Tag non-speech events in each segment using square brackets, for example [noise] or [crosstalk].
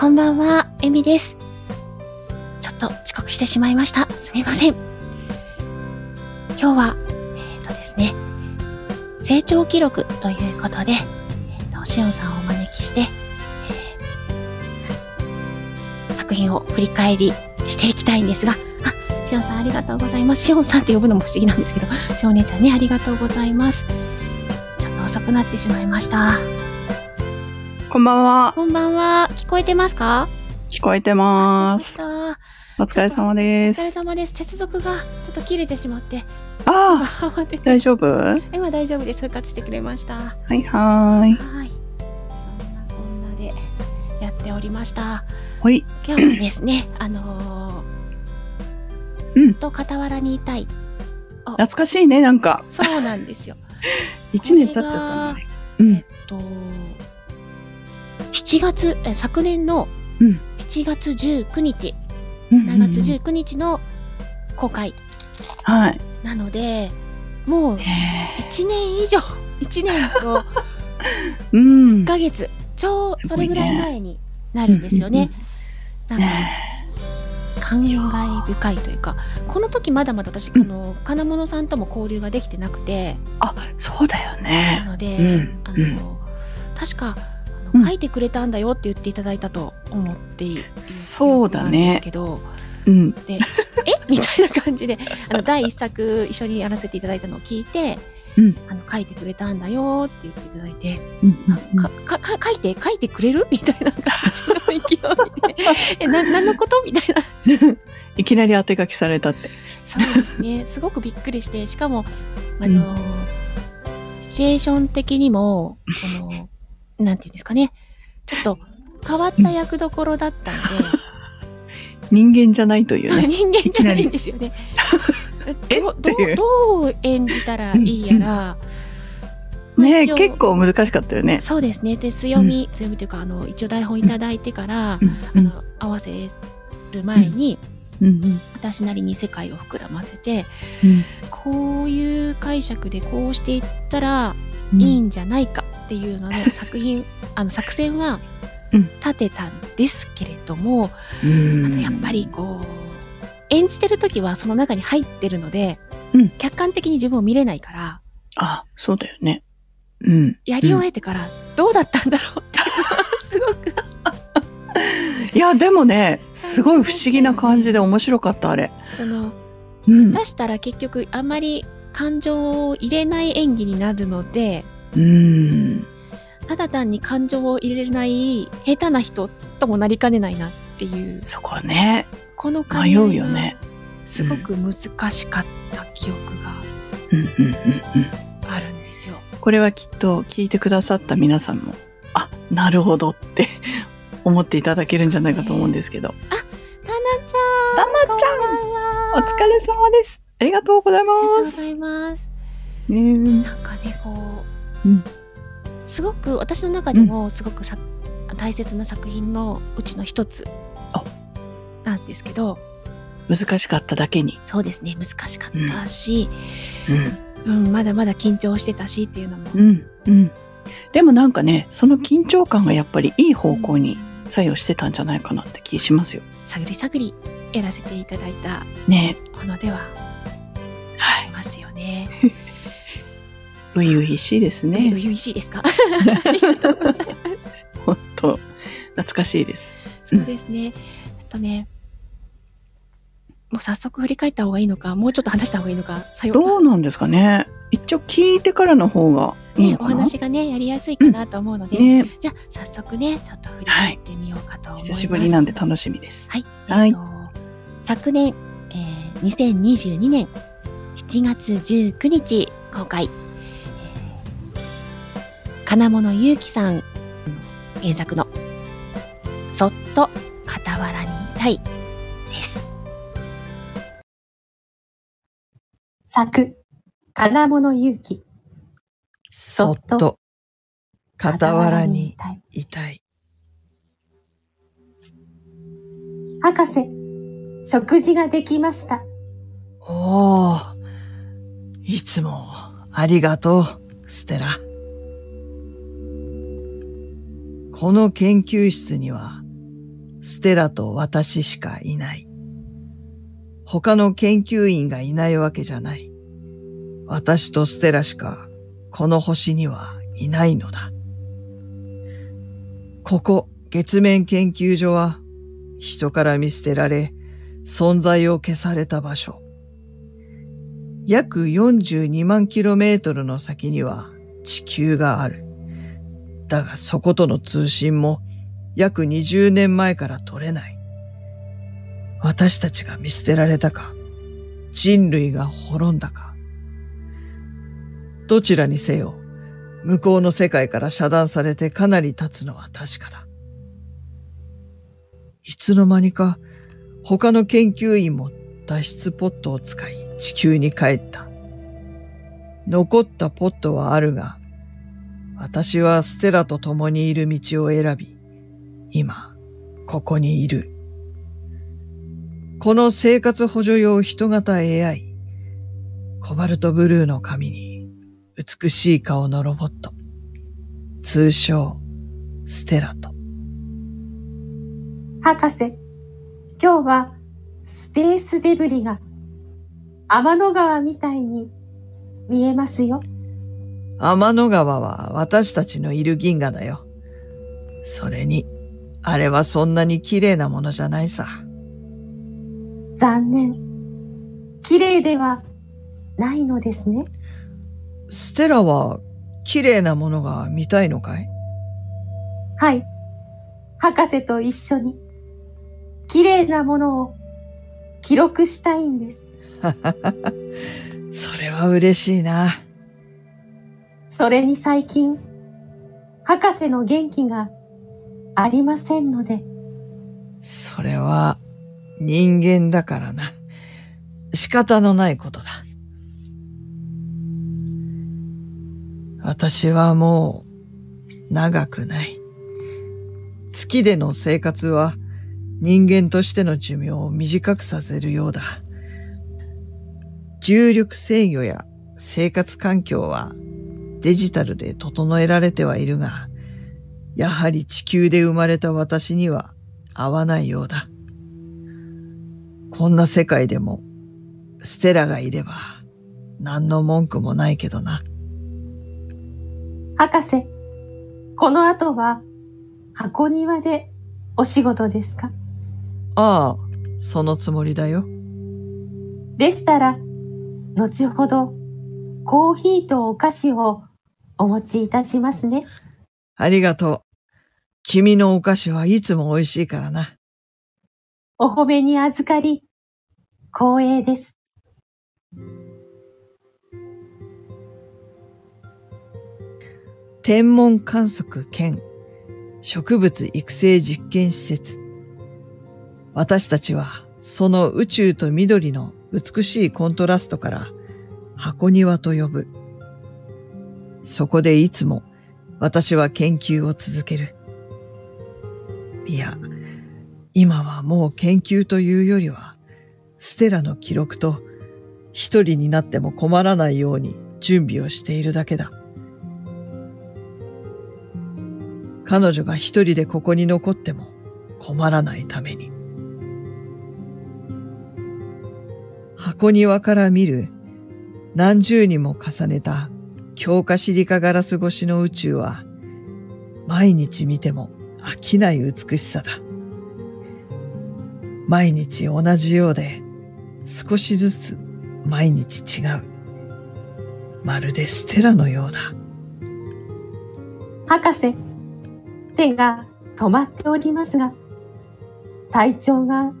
こんばんは、エミです。ちょっと遅刻してしまいました。すみません。今日は、えっ、とですね、成長記録ということで、えっ、と、しおんさんをお招きして、えー作品を振り返りしていきたいんですが、あ、しおんさんありがとうございます。しおんさんって呼ぶのも不思議なんですけど、しお姉ちゃんね、ありがとうございます。ちょっと遅くなってしまいました。こんばんは。こんばんは。聞こえてますか？聞こえてます。お疲れ様でお疲れす。様です。接続がちょっと切れてしまって、ああ、[laughs] 大丈夫？は今大丈夫です。復活してくれました。はいいはーい。い。そんなこんなでやっておりました。ほい。今日はですね、あのー、うんと傍らにいたい。懐かしいね、なんか。そうなんですよ。[laughs] 一年経っちゃったね。うん。と、7月、え昨年のうん。7月19日、うん7月19日の公開。はい。なので、もうへえ1年以上、[laughs] 1年と [laughs] うん。1。ヶ月、ちょう、すごいねそれぐらい前になるんですよね。なので、感慨深いというか、この時まだまだ私、あうん。の、金物さんとも交流ができてなくて、あ、そうだよなね。ので、うん。あの、うん確か、書いてくれたんだよって言っていただいたと思っているそうだねけど、うん。で、え？[laughs] みたいな感じで、あの、第一作一緒にやらせていただいたのを聞いて、うん。あの、書いてくれたんだよって言っていただいて、うんうんか、か、か書いて、書いてくれる？みたいな感じの勢いで、え、な、何のこと？みたいな。[laughs] いきなり当て書きされたって。そうですね。すごくびっくりして、しかも、あの、シチュエーション的にも、その、なんていうんですかね。ちょっと変わった役どころだったんで、[laughs] 人間じゃないというね。人間じゃないんですよね。[laughs] え？どどう演じたらいいやら、まあね結構難しかったよね。そうですね。で、強み、強みというか、あの、一応台本いただいてから、うん。うん。あの、合わせる前に、うん。うん。私なりに世界を膨らませて、うん。こういう解釈でこうしていったらうんいいんじゃないかっていうのの作品、[laughs] あの作戦はうん立てたんですけれども、うんあとやっぱりこう、演じてる時はその中に入ってるので、うん客観的に自分を見れないから、あ、そうだよね。うん。やり終えてからどうだったんだろうっていうのはすごく、[laughs] いや、でもね、すごい不思議な感じで面白かった、あれ。その、うん。出したら結局あんまり感情を入れない演技になるので、うん。ただ単に感情を入れない下手な人ともなりかねないなっていう、そこね、この迷うよね。すごく難しかった記憶がうんうんうんうん。あるんですよ。これはきっと聞いてくださった皆さんも、あ、なるほどって [laughs] 思っていただけるんじゃないかと思うんですけど。タナちゃんタナちゃんこんばんはお疲れ様です。ありがとうございありがとうます。ございます。ねえなんかね、こう、うんすごく、私の中でもすごくさ、大切な作品のうちの一つあなんですけど、難しかっただけに。そうですね、難しかったし、うん。うん、まだまだ緊張してたしっていうのも。うん。うん。でもなんかね、その緊張感がやっぱりいい方向に作用してたんじゃないかなって気しますよ。探り探りやらせていただいたねものでははいあり。ますよね。[laughs] 初々しいですね、ね。初々しいですか？ありがとうございます。本当懐かしいです。そうですね。あとね、もう早速振り返った方がいいのか、もうちょっと話した方がいいのか、さよどうなんですかね。一応聞いてからの方がいいね、おのかな。話がね、やりやすいかなと思うので、ねじゃあ早速ね、ちょっと振り返ってみようかと思います。久しぶりなんで楽しみです。はい。はいえっと昨年、えー、2022年7月19日公開、えー金物ゆうきさん原作のそっと傍らにいたいです。作、金物ゆうき。そっと傍らにたい。いたい。博士、食事ができました。おー、いつもありがとう、ステラ。この研究室にはステラと私しかいない。他の研究員がいないわけじゃない。私とステラしかこの星にはいないのだ。ここ月面研究所は人から見捨てられ存在を消された場所。約42万キロメートルの先には地球がある。だがそことの通信も約20年前から取れない。私たちが見捨てられたか、人類が滅んだか？どちらにせよ、向こうの世界から遮断されてかなり経つのは確かだ。いつの間にか他の研究員も脱出ポットを使い地球に帰った。残ったポットはあるが、私はステラと共にいる道を選び、今、ここにいる。この生活補助用人型 AI、コバルトブルーの髪に美しい顔のロボット、通称、ステラと。博士、今日はスペースデブリが天の川みたいに見えますよ。天の川は私たちのいる銀河だよ。それに、あれはそんなに綺麗なものじゃないさ。残念。綺麗ではないのですね。ステラは綺麗なものが見たいのかい？はい。博士と一緒に綺麗なものを記録したいんです。それは嬉しいな。それに最近、博士の元気がありませんので。それは人間だからな。仕方のないことだ。私はもう長くない。月での生活は人間としての寿命を短くさせるようだ。重力制御や生活環境はデジタルで整えられてはいるが、やはり地球で生まれた私には合わないようだ。こんな世界でもステラがいれば何の文句もないけどな。博士、この後は箱庭でお仕事ですか？ああ、そのつもりだよ。でしたら、後ほどコーヒーとお菓子をお持ちいたしますね。ありがとう。君のお菓子はいつも美味しいからな。お褒めに預かり、光栄です。天文観測兼植物育成実験施設。私たちはその宇宙と緑の美しいコントラストから箱庭と呼ぶ。そこでいつも私は研究を続ける。いや、今はもう研究というよりは、ステラの記録と一人になっても困らないように準備をしているだけだ。彼女が一人でここに残っても困らないために。箱庭から見る何十にも重ねた強化シリカガラス越しの宇宙は毎日見ても飽きない美しさだ。毎日同じようで少しずつ毎日違う。まるでステラのようだ。博士、手が止まっておりますが、体調が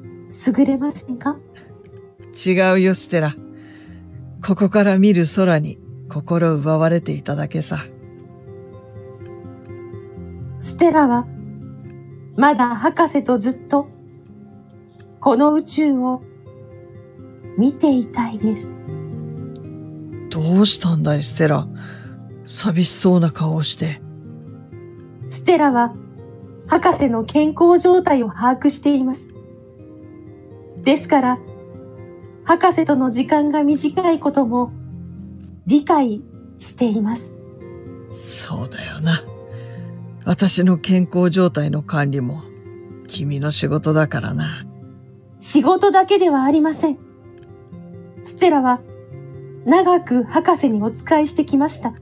優れませんか？違うよ、ステラ。ここから見る空に心奪われていただけさ。ステラは、まだ博士とずっと、この宇宙を見ていたいです。どうしたんだい、ステラ。寂しそうな顔をして。ステラは、博士の健康状態を把握しています。ですから、博士との時間が短いことも理解しています。そうだよな。私の健康状態の管理も君の仕事だからな。仕事だけではありません。ステラは長く博士にお仕えしてきました。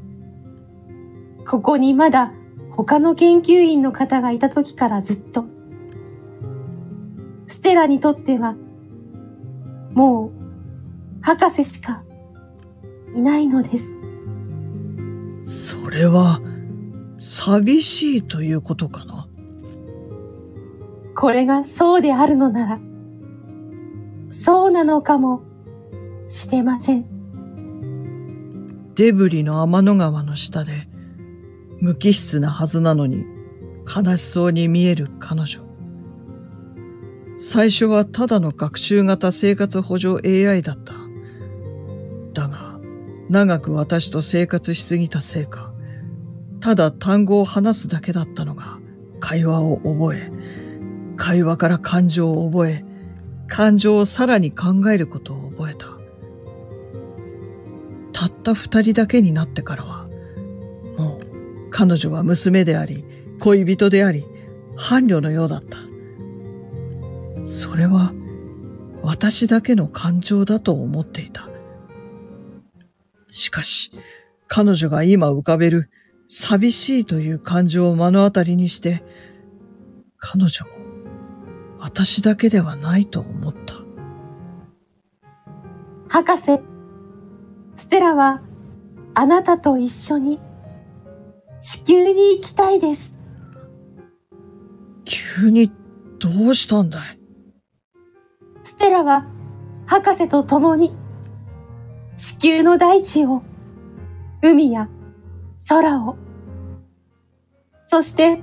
ここにまだ他の研究員の方がいた時からずっと。ステラにとっては、もう博士しかいないのです。それは、寂しいということかな？これがそうであるのなら、そうなのかもしれません。デブリの天の川の下で、無機質なはずなのに悲しそうに見える彼女。最初はただの学習型生活補助 AI だった。長く私と生活しすぎたせいか、ただ単語を話すだけだったのが、会話を覚え、会話から感情を覚え、感情をさらに考えることを覚えた。たった二人だけになってからは、もう彼女は娘であり、恋人であり、伴侶のようだった。それは私だけの感情だと思っていた。しかし、彼女が今浮かべる寂しいという感情を目の当たりにして、彼女も私だけではないと思った。博士、ステラはあなたと一緒に地球に行きたいです。急にどうしたんだい？ステラは博士と共に地球の大地を、海や空を、そして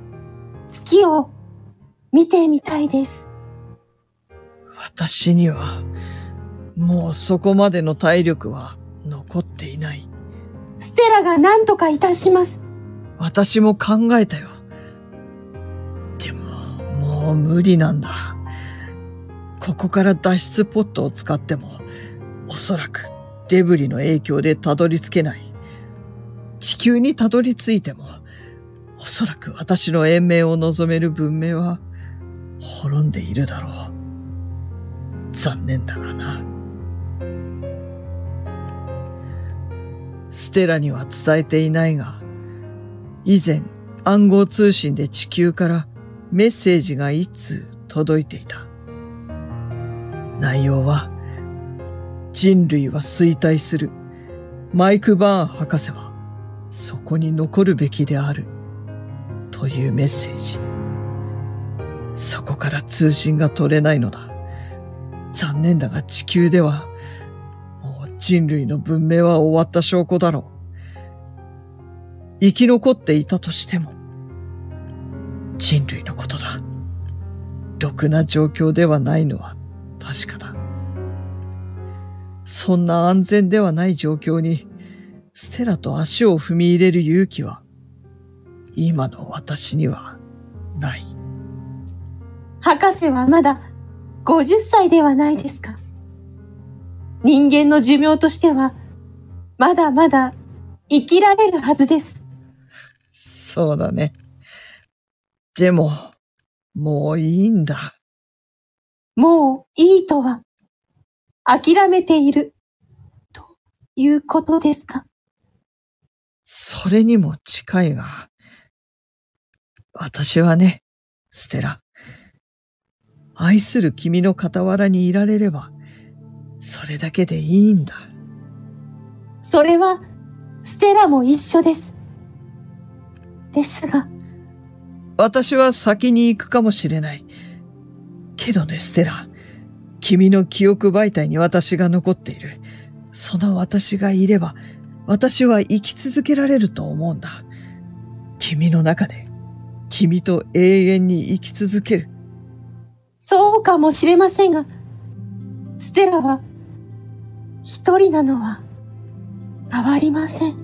月を見てみたいです。私には、もうそこまでの体力は残っていない。ステラが何とかいたします。私も考えたよ。でも、もう無理なんだ。ここから脱出ポットを使っても、おそらくデブリの影響でたどり着けない。地球にたどり着いても、おそらく私の延命を望める文明は滅んでいるだろう。残念だがな。ステラには伝えていないが、以前暗号通信で地球からメッセージが一通届いていた。内容は、人類は衰退する。マイク・バーン博士はそこに残るべきである。というメッセージ。そこから通信が取れないのだ。残念だが地球では、もう人類の文明は終わった証拠だろう。生き残っていたとしても、人類のことだ。ろくな状況ではないのは確かだ。そんな安全ではない状況に、ステラと足を踏み入れる勇気は、今の私にはない。博士はまだ50歳ではないですか。人間の寿命としては、まだまだ生きられるはずです。そうだね。でも、もういいんだ。もういいとは、諦めている、ということですか？それにも近いが、私はね、ステラ。愛する君の傍らにいられれば、それだけでいいんだ。それは、ステラも一緒です。ですが、私は先に行くかもしれない。けどね、ステラ。君の記憶媒体に私が残っている。その私がいれば、私は生き続けられると思うんだ。君の中で、君と永遠に生き続ける。そうかもしれませんが、ステラは、一人なのは、変わりません。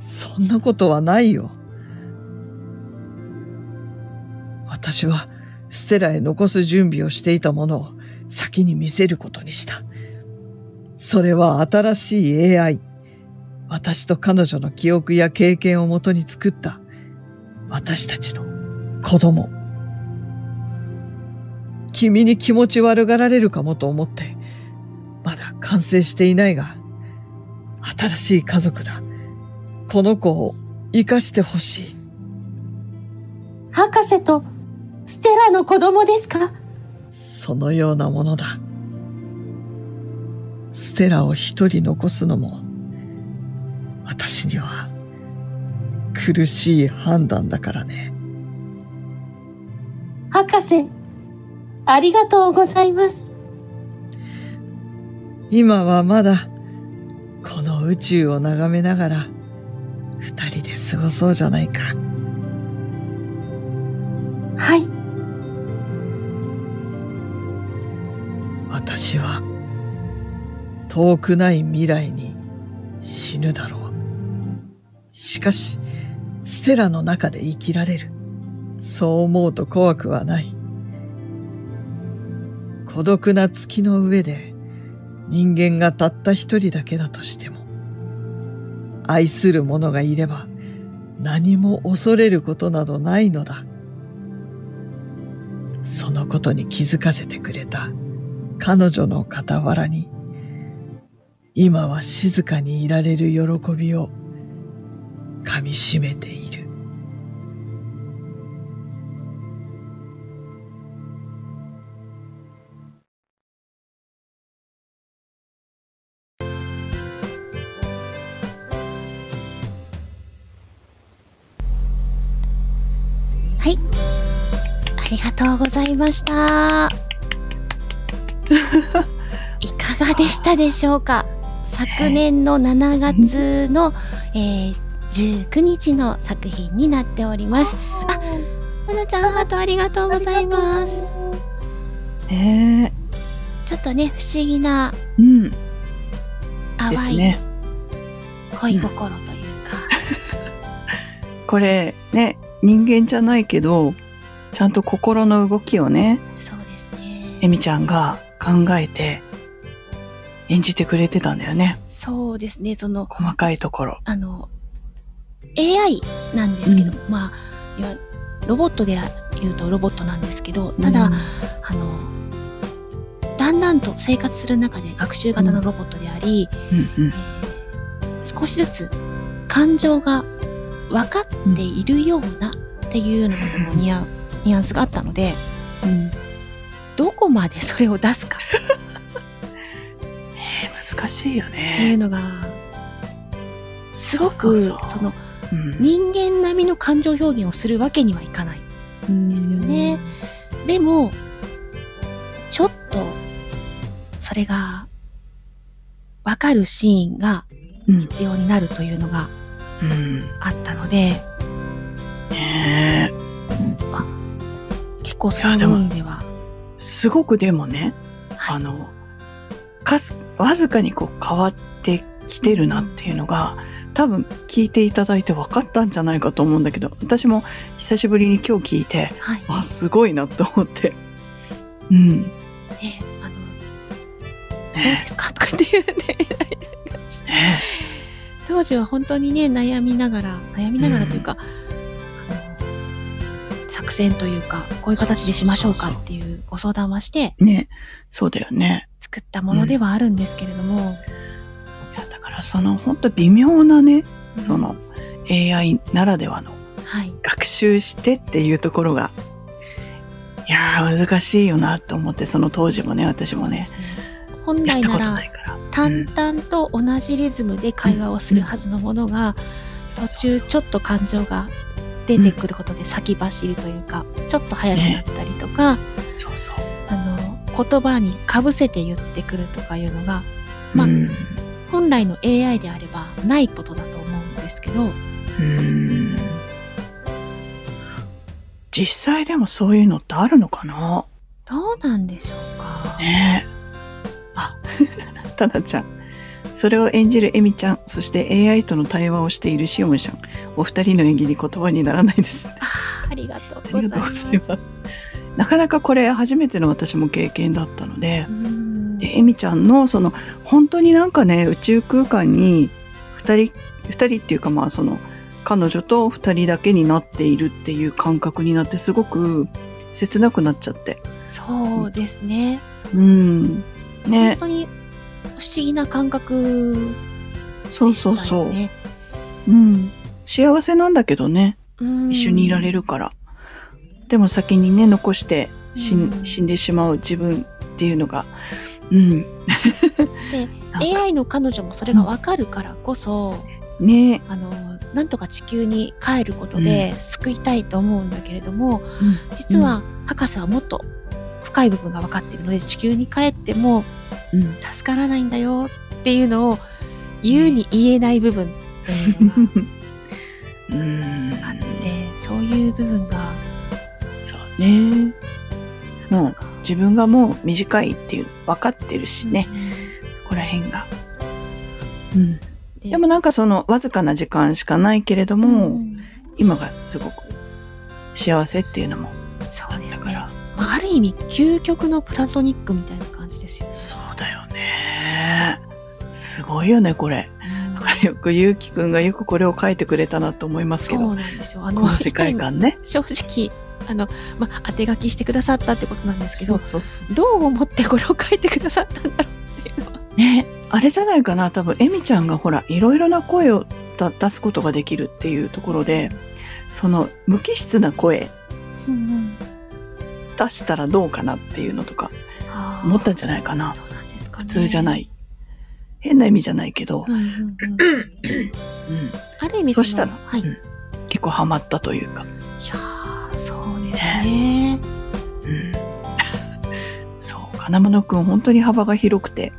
そんなことはないよ。私はステラへ残す準備をしていたものを先に見せることにした。それは新しい AI。私と彼女の記憶や経験をもとに作った私たちの子供。君に気持ち悪がられるかもと思って、まだ完成していないが、新しい家族だ。この子を生かしてほしい。博士とステラの子供ですか？そのようなものだ。ステラを一人残すのも、私には苦しい判断だからね。博士、ありがとうございます。今はまだ、この宇宙を眺めながら、二人で過ごそうじゃないか。はい、遠くない未来に死ぬだろう。しかし、ステラの中で生きられる。そう思うと怖くはない。孤独な月の上で人間がたった一人だけだとしても、愛する者がいれば何も恐れることなどないのだ。そのことに気づかせてくれた彼女の傍らに、今は静かにいられる喜びを噛み締めている。はい。ありがとうございました。[laughs] いかがでしたでしょうか？昨年の7月の、えー19日の作品になっております。あ、ななちゃんハートありがとうございます。ねちょっとね、不思議なえ。うん。で淡いすね。恋心というか、これね、人間じゃないけど、ちゃんと心の動きをね、そうですね。エミちゃんが考えて演じてくれてたんだよね。そうですね、その、細かいところ。あの、AI なんですけど、まあ、いわロボットで言うとロボットなんですけど、ただ、うん。あの、だんだんと生活する中で学習型のロボットであり、うんうん。えー少しずつ感情が分かっているようなっていうようなこともニュアンスがあったので、どこまでそれを出すか難しいよっていねう。のが、すごく、そのうん。人間並みの感情表現をするわけにはいかない。ですよね。でも、ちょっと、それが、わかるシーンがうん。必要になるというのがうん。あったので、ねえ。結構そういう部分では、すごくでもね、はい。あの、かす、わずかにこう変わってきてるなっていうのが、多分聞いていただいて分かったんじゃないかと思うんだけど、私も久しぶりに今日聞いて、はい。あ、すごいなと思って。うん。ね、あの、どうねですかとかって言って、ね当時は本当にね、悩みながら、悩みながらというか、あの作戦というか、こういう形でしましょうかっていうご相談はして、ねそうだよね。作ったものではあるんですけれども、いや、だからその本当微妙なね、うん。その AI ならではのはい。学習してっていうところが、いやー難しいよなと思って、その当時もね、私もね、本来ならないから。淡々と同じリズムで会話をするはずのものが、途中ちょっと感情が出てくることで先走るというか、ちょっと早くなったりとか、そうそう。言葉にかぶせて言ってくるとかいうのが、まあうん。本来の AI であればないことだと思うんですけど、うん実際でもそういうのってあるのかな？どうなんでしょうか。ねえ。あ、[laughs] たなちゃん。それを演じるエミちゃん、そして AI との対話をしているシオンちゃん。お二人の演技に言葉にならないです。あーありがとうあございまりがとうごす。なかなかこれ初めての私も経験だったのでう、んで、エミちゃんのその、本当になんかね、宇宙空間に二人、二人っていうかまあその、彼女と二人だけになっているっていう感覚になってすごく切なくなっちゃって。そうですね。うん。ね本。当に不思議な感覚そうそうそう。うん。幸せなんだけどね。うん一緒にいられるから。でも先にね、残して死ん,、でしまう自分っていうのが、うん。で [laughs] AI の彼女もそれがわかるからこそ、ね。あの、なんとか地球に帰ることで救いたいと思うんだけれども、実は博士はもっと深い部分が分かっているので、地球に帰ってもうん。助からないんだよっていうのを言うに言えない部分っていうのがうん。あって、そういう部分が、ね。もう自分がもう短いっていう分かってるしね。ここら辺が。うん。ででもなんかそのわずかな時間しかないけれども、うん今がすごく幸せっていうのもそうですね。だから、まあ、ある意味、究極のプラトニックみたいな感じですよ。そうだよね。すごいよね、これ。よくゆうきくんがよくこれを書いてくれたなと思いますけそど、うなんですよ。あこの世界観ね。正直、あの、まあ、当て書きしてくださったってことなんですけど。どう思ってこれを書いてくださったんだろうっていうのは。ね、あれじゃないかな、多分、エミちゃんがほら、いろいろな声をだ出すことができるっていうところで、その無機質な声出したらどうかなっていうのとか思ったんじゃないかな。なんですかね。普通じゃない。変な意味じゃないけどある意味そしたらのはい。いうん結構ハマったというか。やーそうですね。うん、そう、金物くん本当に幅が広くて、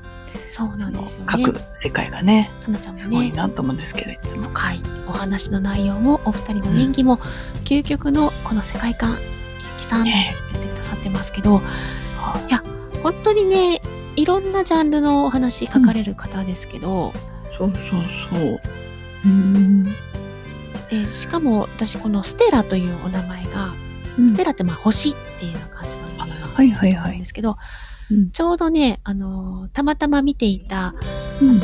そうなそのんですよね。書く世界がね、かなちゃんすごいなと思うんですけど、いつも。深いお話の内容も、お二人の演技も、究極のこの世界観、ゆきさん言ってくださってますけど、は本当にね、いろんなジャンルのお話書かれる方ですけど、そうそうそう。うん。でしかも私このステラというお名前が、ステラってまあ星っていうような感じの意味がんで。すけど、うんちょうどね、あのーたまたま見ていた、うん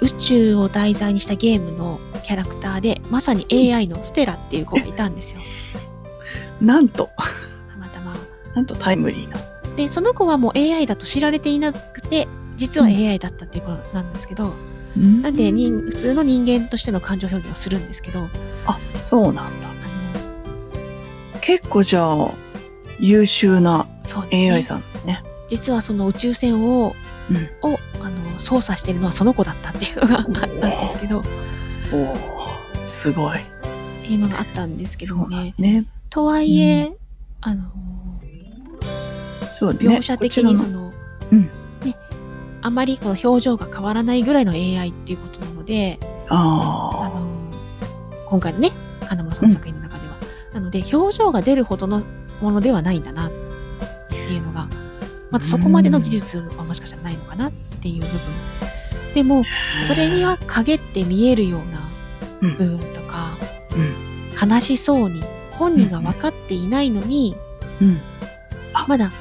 宇宙を題材にしたゲームのキャラクターで、まさに AI のステラっていう子がいたんですよ。[laughs] なんと、たまたま。なんとタイムリーな。で、その子はもう AI だと知られていなくて、実は AI だったっていう子なんですけど、なんで人普通の人間としての感情表現をするんですけど、あ、そうなんだ。あ結構じゃあ、優秀な AI さんね。実はその宇宙船を、うんをあの操作してるのはその子だったっていうのがあったんですけど、っおおすごい。ていうのがあったんですけどもね。ね。とはいえ、あの、そうね。描写的にその、うんね、あまりこの表情が変わらないぐらいの AI っていうことなので、ああの、今回のね、金村さんの作品の。なので、表情が出るほどのものではないんだなっていうのが、またそこまでの技術はもしかしたらないのかなっていう部分。でも、あ。それには陰って見えるようなうん部分とか、うん。悲しそうに、本人が分かっていないのに、うん。まだ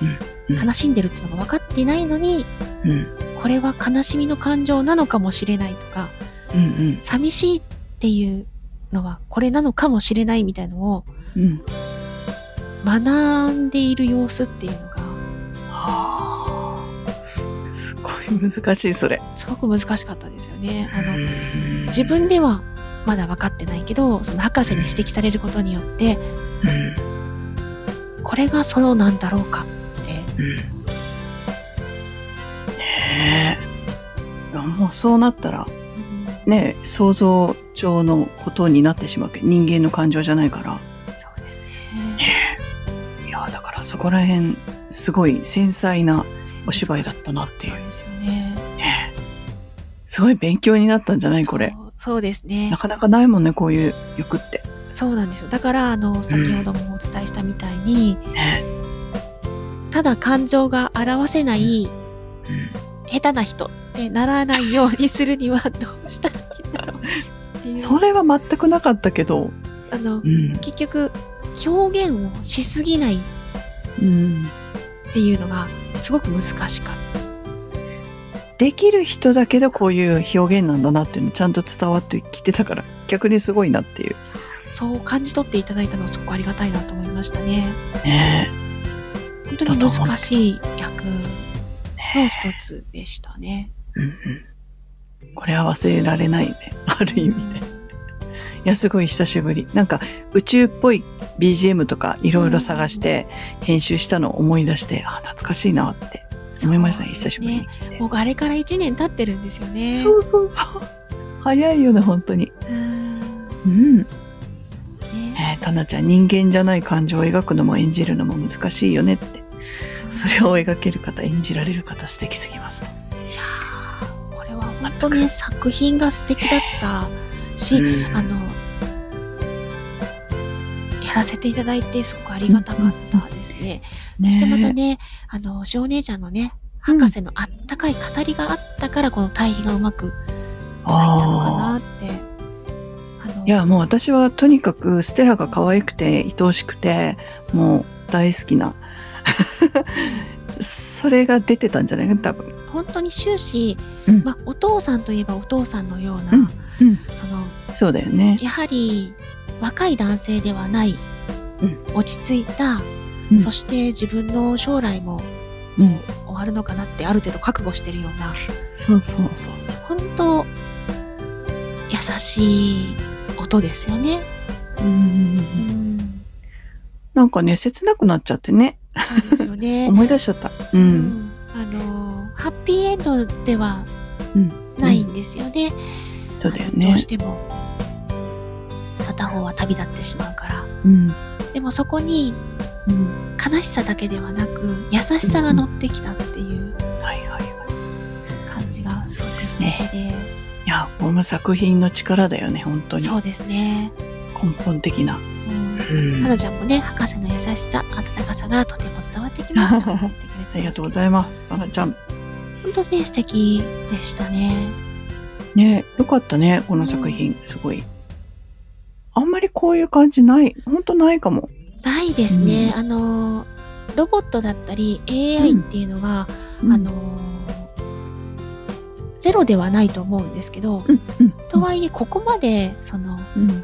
うん悲しんでるっていうのが分かっていないのに、うん。これは悲しみの感情なのかもしれないとか、うん。寂しいっていうのはこれなのかもしれないみたいのをうん。学んでいる様子っていうのが、はあ。すごい難しい、それ。すごく難しかったですよね。あの、うん自分ではまだ分かってないけど、その博士に指摘されることによって、うん。これがソロなんだろうかって、うん。ねえ。もうそうなったら、うんねえ、想像上のことになってしまうけど、人間の感情じゃないから。こら辺、すごい繊細なお芝居だったなっていうそう。ですよね。ねえすごい勉強になったんじゃないこれ。そうそうですねな。かなかないもんね、こういう欲って。そうなんですよ。だから、あの、先ほどもお伝えしたみたいに、ねただ感情が表せないうん下手な人ってならないようにするにはどうしたらいいんだろう。[laughs] それは全くなかったけど、あの、うん。結局、表現をしすぎないっうん。ていうのがすごく難しかっできる人だけどこういう表現なんだなっていうのちゃんと伝わってきてたから、逆にすごいなっていう。た。そう感じ取っていただいたのはすごくありがたいなと思いましたね。ね本当に難しい役の一つでしたね。え。うんうん。これは忘れられないね。ある意味で。いや、すごい久しぶり。なんか、宇宙っぽい BGM とかいろいろ探して編集したのを思い出して、あ、懐かしいなって思いましたね。久しぶりにね。聞いて。もうあれから1年経ってるんですよね。そうそうそう。早いよね、本当に。うーん。うん。ねえー、タナちゃん、人間じゃない感情を描くのも演じるのも難しいよねって。それを描ける方、演じられる方素敵すぎますと。これは本当ね、作品が素敵だったし、うんあの、やらせていただいてすごくありがたかったですね。そしてまたね、あの、しお姉ちゃんのね、博士のあったかい語りがあったから、この対比がうまく入ったのかあなって。あ。いや、もう私はとにかくステラが可愛くて愛おしくて、もう大好きな。[laughs] それが出てたんじゃないかな、多分。本当に終始、うんまあ、お父さんといえばお父さんのような、うんうんその、そうだよね。やはり若い男性ではない、うん落ち着いた、うんそして自分の将来もうん。終わるのかなってある程度覚悟してるような、そうそうそうそう。本当優しい音ですよね。うんうん、なんかね、切なくなっちゃってね。そうですよね。[laughs] 思い出しちゃった。う。うんんあのハッピーエンドではうん。ないんですよね。そうだよあのどうねし。ても片方は旅立ってしまうから。うん。でもそこにうん。悲しさだけではなく優しさが乗ってきたっていう。感じがそうですねいや、この作品の力だよね、本当に。そうですね。根本的な。うんうん。花ちゃんもね、博士の優しさ、温かさがとても伝わってきました。あ [laughs] ありがとうございます。タナちゃん。本当ね、素敵でしたね。ねよかったね、この作品。すごい。あんまりこういう感じない。ほんとないかも。ないですね。あの、ロボットだったり AI っていうのが、あの、ゼロではないと思うんですけど、うん、うん。とはいえ、ここまで、その、うん。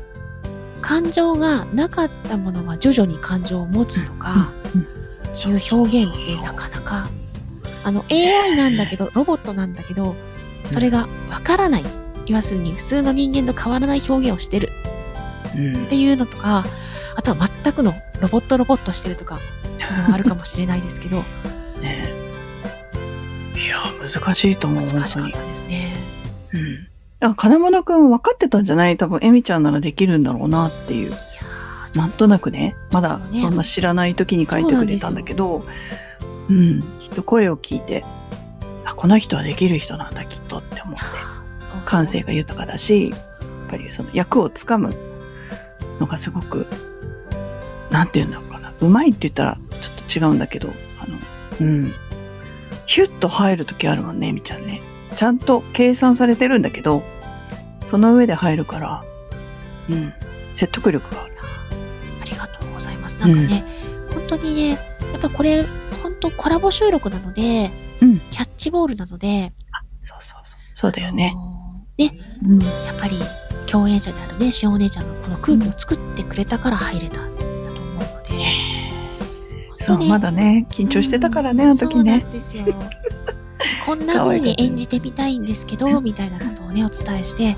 感情がなかったものが徐々に感情を持つとか、いう表現ってなかなか、あの AI なんだけど、ロボットなんだけど、それがわからない。要するに普通の人間と変わらない表現をしてるうんっていうのとか、あとは全くのロボットロボットしてるとか、あるかもしれないですけど、[laughs] ねいや、難しいと思う、難しかった。ですね。うん。あ、金物くん分かってたんじゃない？多分、エミちゃんならできるんだろうなっていう。なんとなくね、まだねそんな知らない時に書いてくれたんだけど、うん、きっと声を聞いて、あ、この人はできる人なんだ、きっとって思って。感性が豊かだし、やっぱりその役をつかむのがすごく、なんて言うんだろうかな。うまいって言ったらちょっと違うんだけど、あの、うん。ヒュッと入る時あるもんね、みちゃんね。ちゃんと計算されてるんだけど、その上で入るから、うん。説得力がある。ありがとうございます。なんかね、本当にね、やっぱこれ、本当コラボ収録なので、うんキャッチボールなので、そうそうそう。そうだよねあ。のね、うん。やっぱり共演者であるね、しお姉ちゃんがこの空気を作ってくれたから入れたんだと思うので、そう、まだね、緊張してたからね、あの時そうなね。んですよ。[laughs] こんな風に演じてみたいんですけど、みたいなことをね、お伝えして、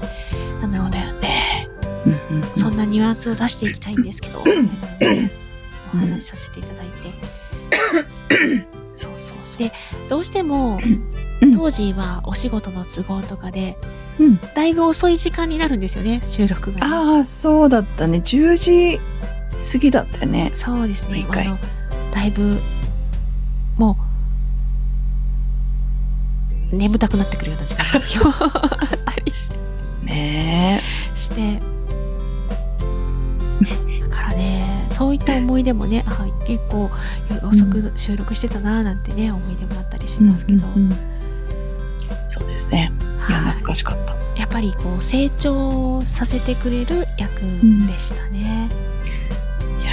あの、そうだよね。うんうんうんそんなニュアンスを出していきたいんですけど、[laughs] お話しさせていただいて、[coughs] そうそうそう。でどうしてもうん、当時はお仕事の都合とかで、うんだいぶ遅い時間になるんですよね、収録がね、ああ、そうだったね。10時過ぎだったよね。そうですね毎。の、だいぶ、もう、眠たくなってくるような時間が今日あったりねして、だからね、そういった思い出もね、あ結構遅く収録してたなーなんてね、思い出もあったりしえ。ますけど、うんうんそうですね。いや、はい懐かしかった。やっぱりこう成長させてくれる役でしたね。いや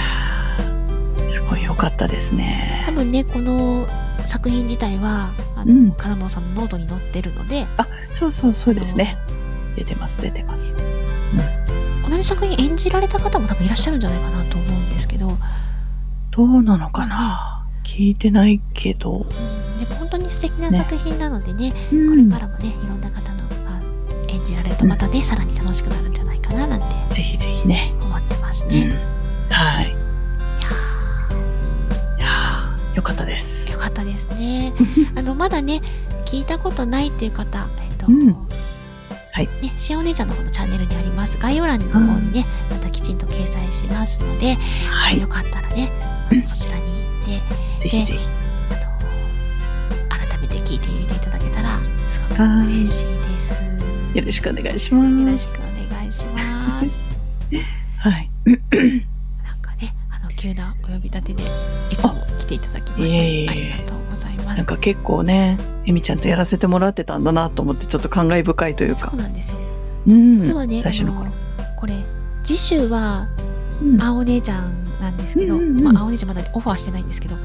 ーすごい良かったですね多。分ね、この作品自体は、あの、うん金本さんのノートに載ってるので、そうそうそうですね。出てます、出てます。同同じ作品演じられた方も多分いらっしゃるんじゃないかなと思うんですけど、どうなのかな？聞いてないけど。うん、でも本当に素敵な作品なのでね、うこれんからもね、いろんな方のが演じられるとまたね、さらに楽しくなるんじゃないかななんてぜひぜひね。思ってますね。はい。やいやーよかったですー。よかったですね。[laughs] あの、まだね、聞いたことないっていう方、えっ、と、うんはいね、しお姉ちゃんの方のチャンネルにあります。概要欄の方にね、またきちんと掲載しますので、はいよ。かったらね、[laughs] そちらに行って、ぜひぜひ。聞いてみていただけたら、すごくはい嬉しいです。よろしくお願いします。よろしくお願いします。[laughs] はい。[laughs] なんかね、あの、急なお呼び立てで、いつも来ていただきまして、ありがとうございますなん。か結構ね、えみちゃんとやらせてもらってたんだなと思って、ちょっと感慨深いというかそう。なんですよ。うん。実はね、最初の頃。これ、次週は、うん青姉ちゃんなんですけど、うんうんうんまあ、青姉ちゃんまだオファーしてないんですけど、[laughs]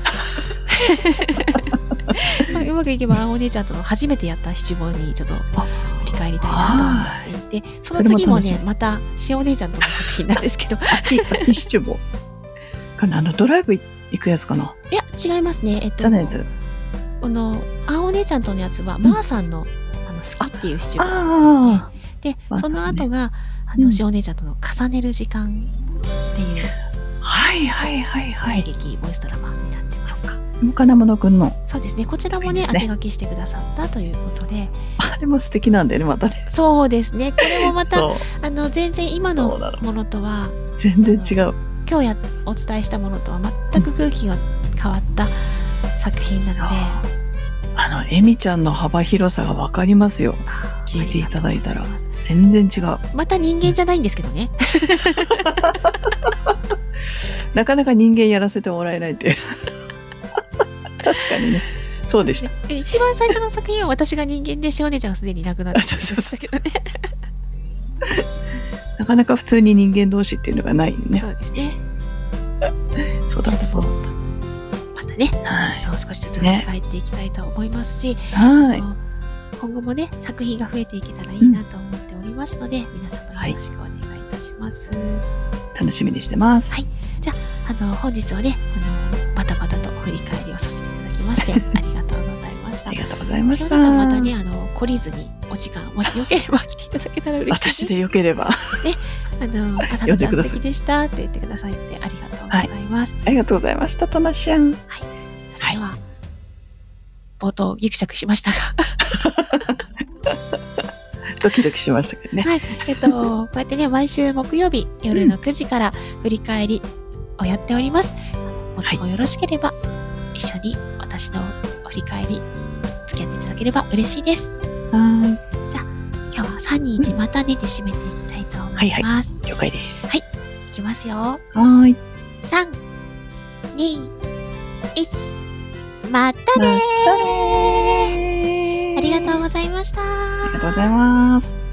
[laughs] まあうまくいけば青姉ちゃんとの初めてやった七五にちょっとあ振り返りたいなと思っていて、その次もね、また塩姉ちゃんとの作品なんですけど、秋、秋七五。かな？あの、ドライブ行くやつかな？いや、違いますね。えっと、じゃないやつ。この、青姉ちゃんとのやつは、まーさんの、あの、好きっていう七五ああ。で、まーさんねその後が、あの、うん塩姉ちゃんとの重ねる時間っていう、はいはいはいはい。声劇ボイスドラマになってます。そっか。金物くんの。そうですね。こちらもね、ね当て書きしてくださったということで。あれも素敵なんだよね、またね。そうですね。これもまた。あの、全然今のものとは、全然違う。今日や、お伝えしたものとは全く空気が変わった作品なので、。あの、えみちゃんの幅広さがわかりますよ。聞いていただいたら全然違う。また人間じゃないんですけどね。[laughs] なかなか人間やらせてもらえないって。確かにね。そうでした。で一番最初の作品は私が人間で、しお姉ちゃんがすでに亡くなってあそうそうそうましたけどね。なかなか普通に人間同士っていうのがないねそ。うですね。そうだった、そうだっまたね、た。はい。もう少しずつ振り返っていきたいと思いますし、はい。今後もね、作品が増えていけたらいいなと思っておりますので、皆様よろしくお願いいたします。楽しみにしてます。はいあの、本日はね、あの、バタバタと振り返りをさせてまして、ありがとうございました。ありがとうございまし。しおねちゃんまたね、あの、懲りずにお時間、もしよければ来ていただけたら嬉しいです。私でよければ。あの、あた呼なちゃん素敵でしたって言ってくださってありがとうございます。ありがとうございました、たなしゃん。それでは、冒頭ギクシャクしましたが、[laughs] ドキドキしましたけどね。はい。えっと、こうやってね、毎週木曜日夜の9時から振り返りをやっております。もしもよろしければ、一緒に私の振り返り、付き合っていただければ嬉しいです。は今日は3、2、1またねで締めていきたいと思います。い。了解です。いきますよ。はーい。3、2、1、またまねたねーありがとうございました。ありがとうございます。